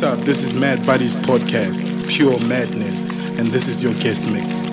what's up? This is Mad Buddies Podcast, Pure Madness, and this is your guest mix.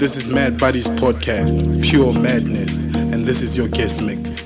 This is Mad Buddies Podcast, Pure Madness, and this is your guest mix.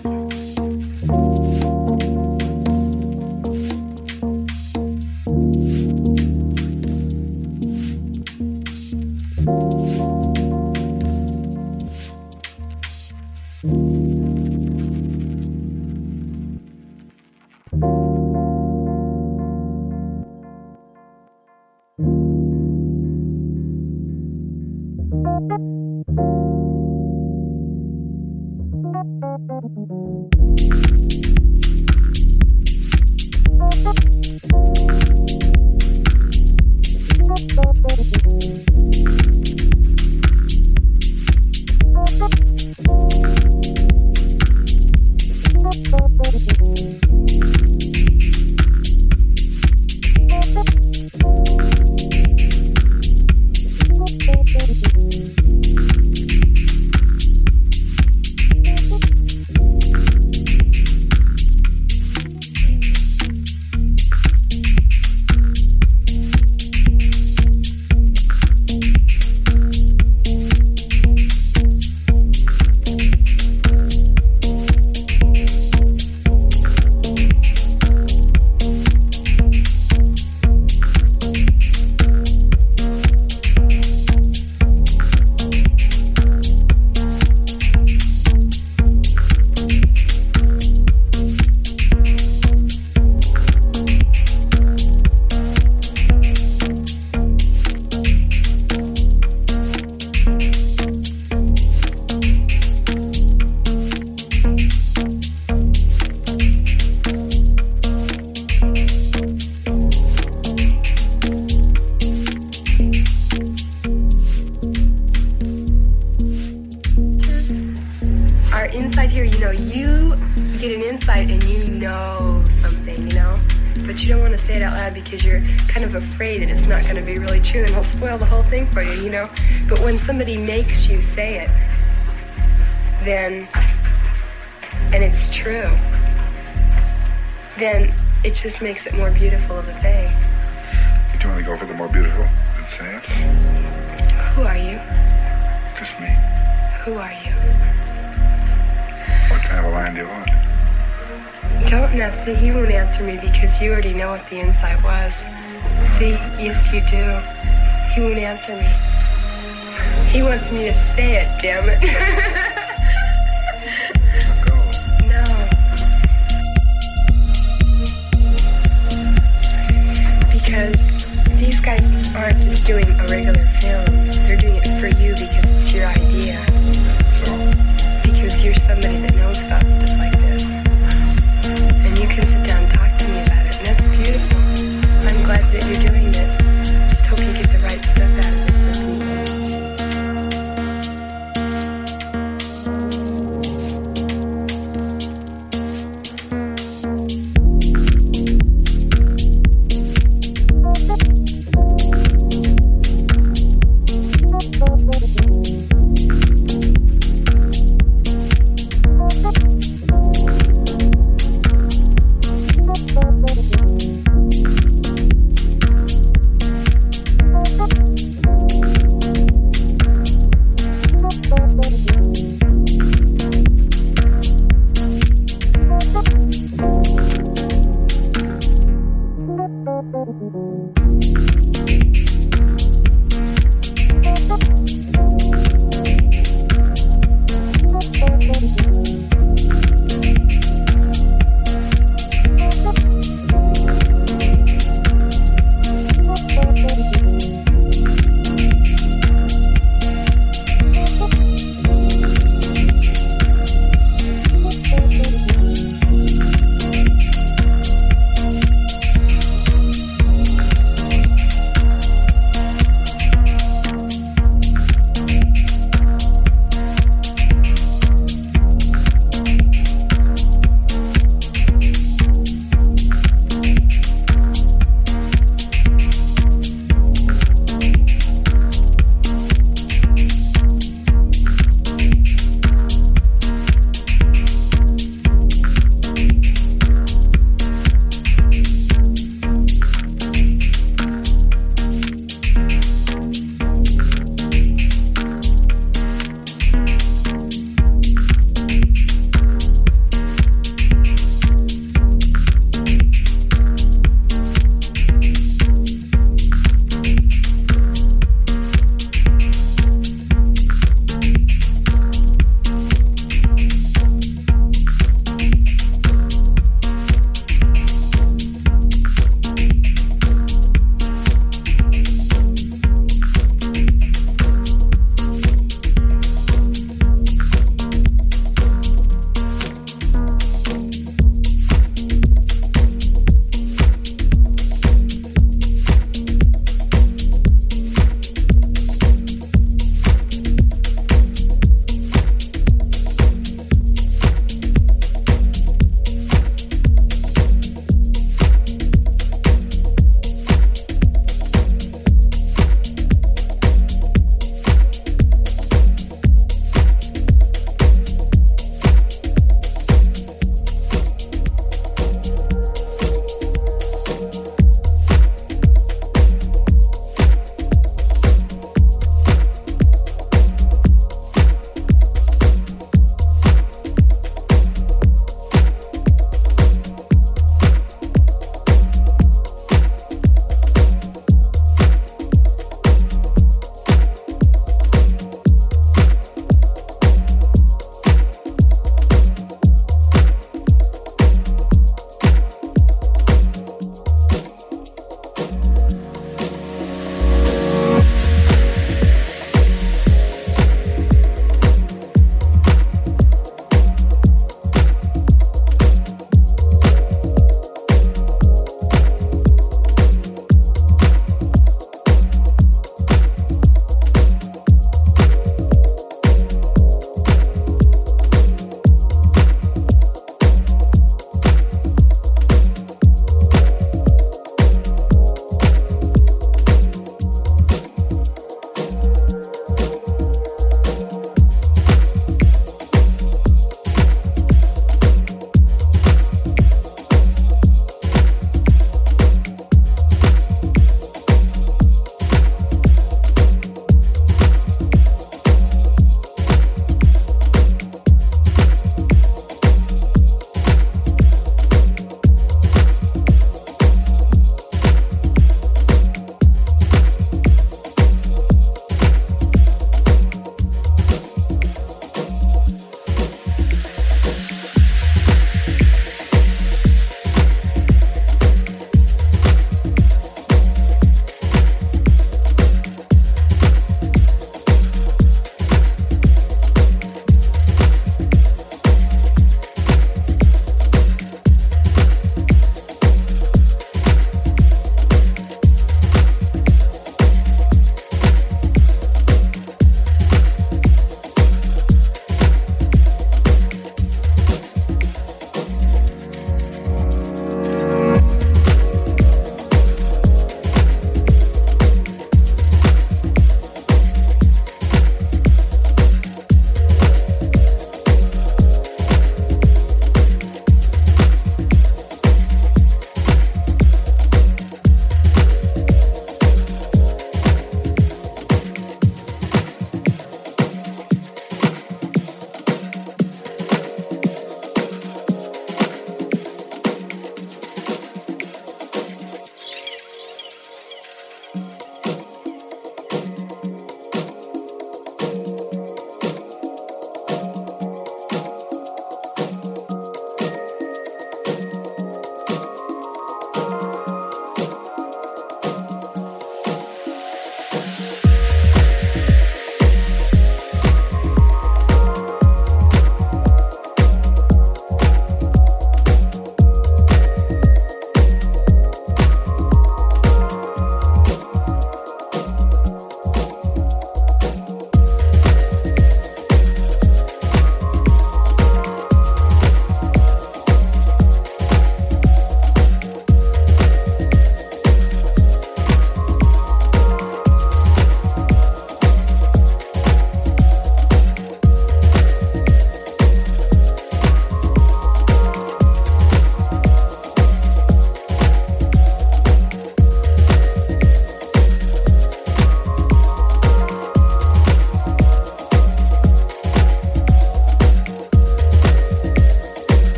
just makes it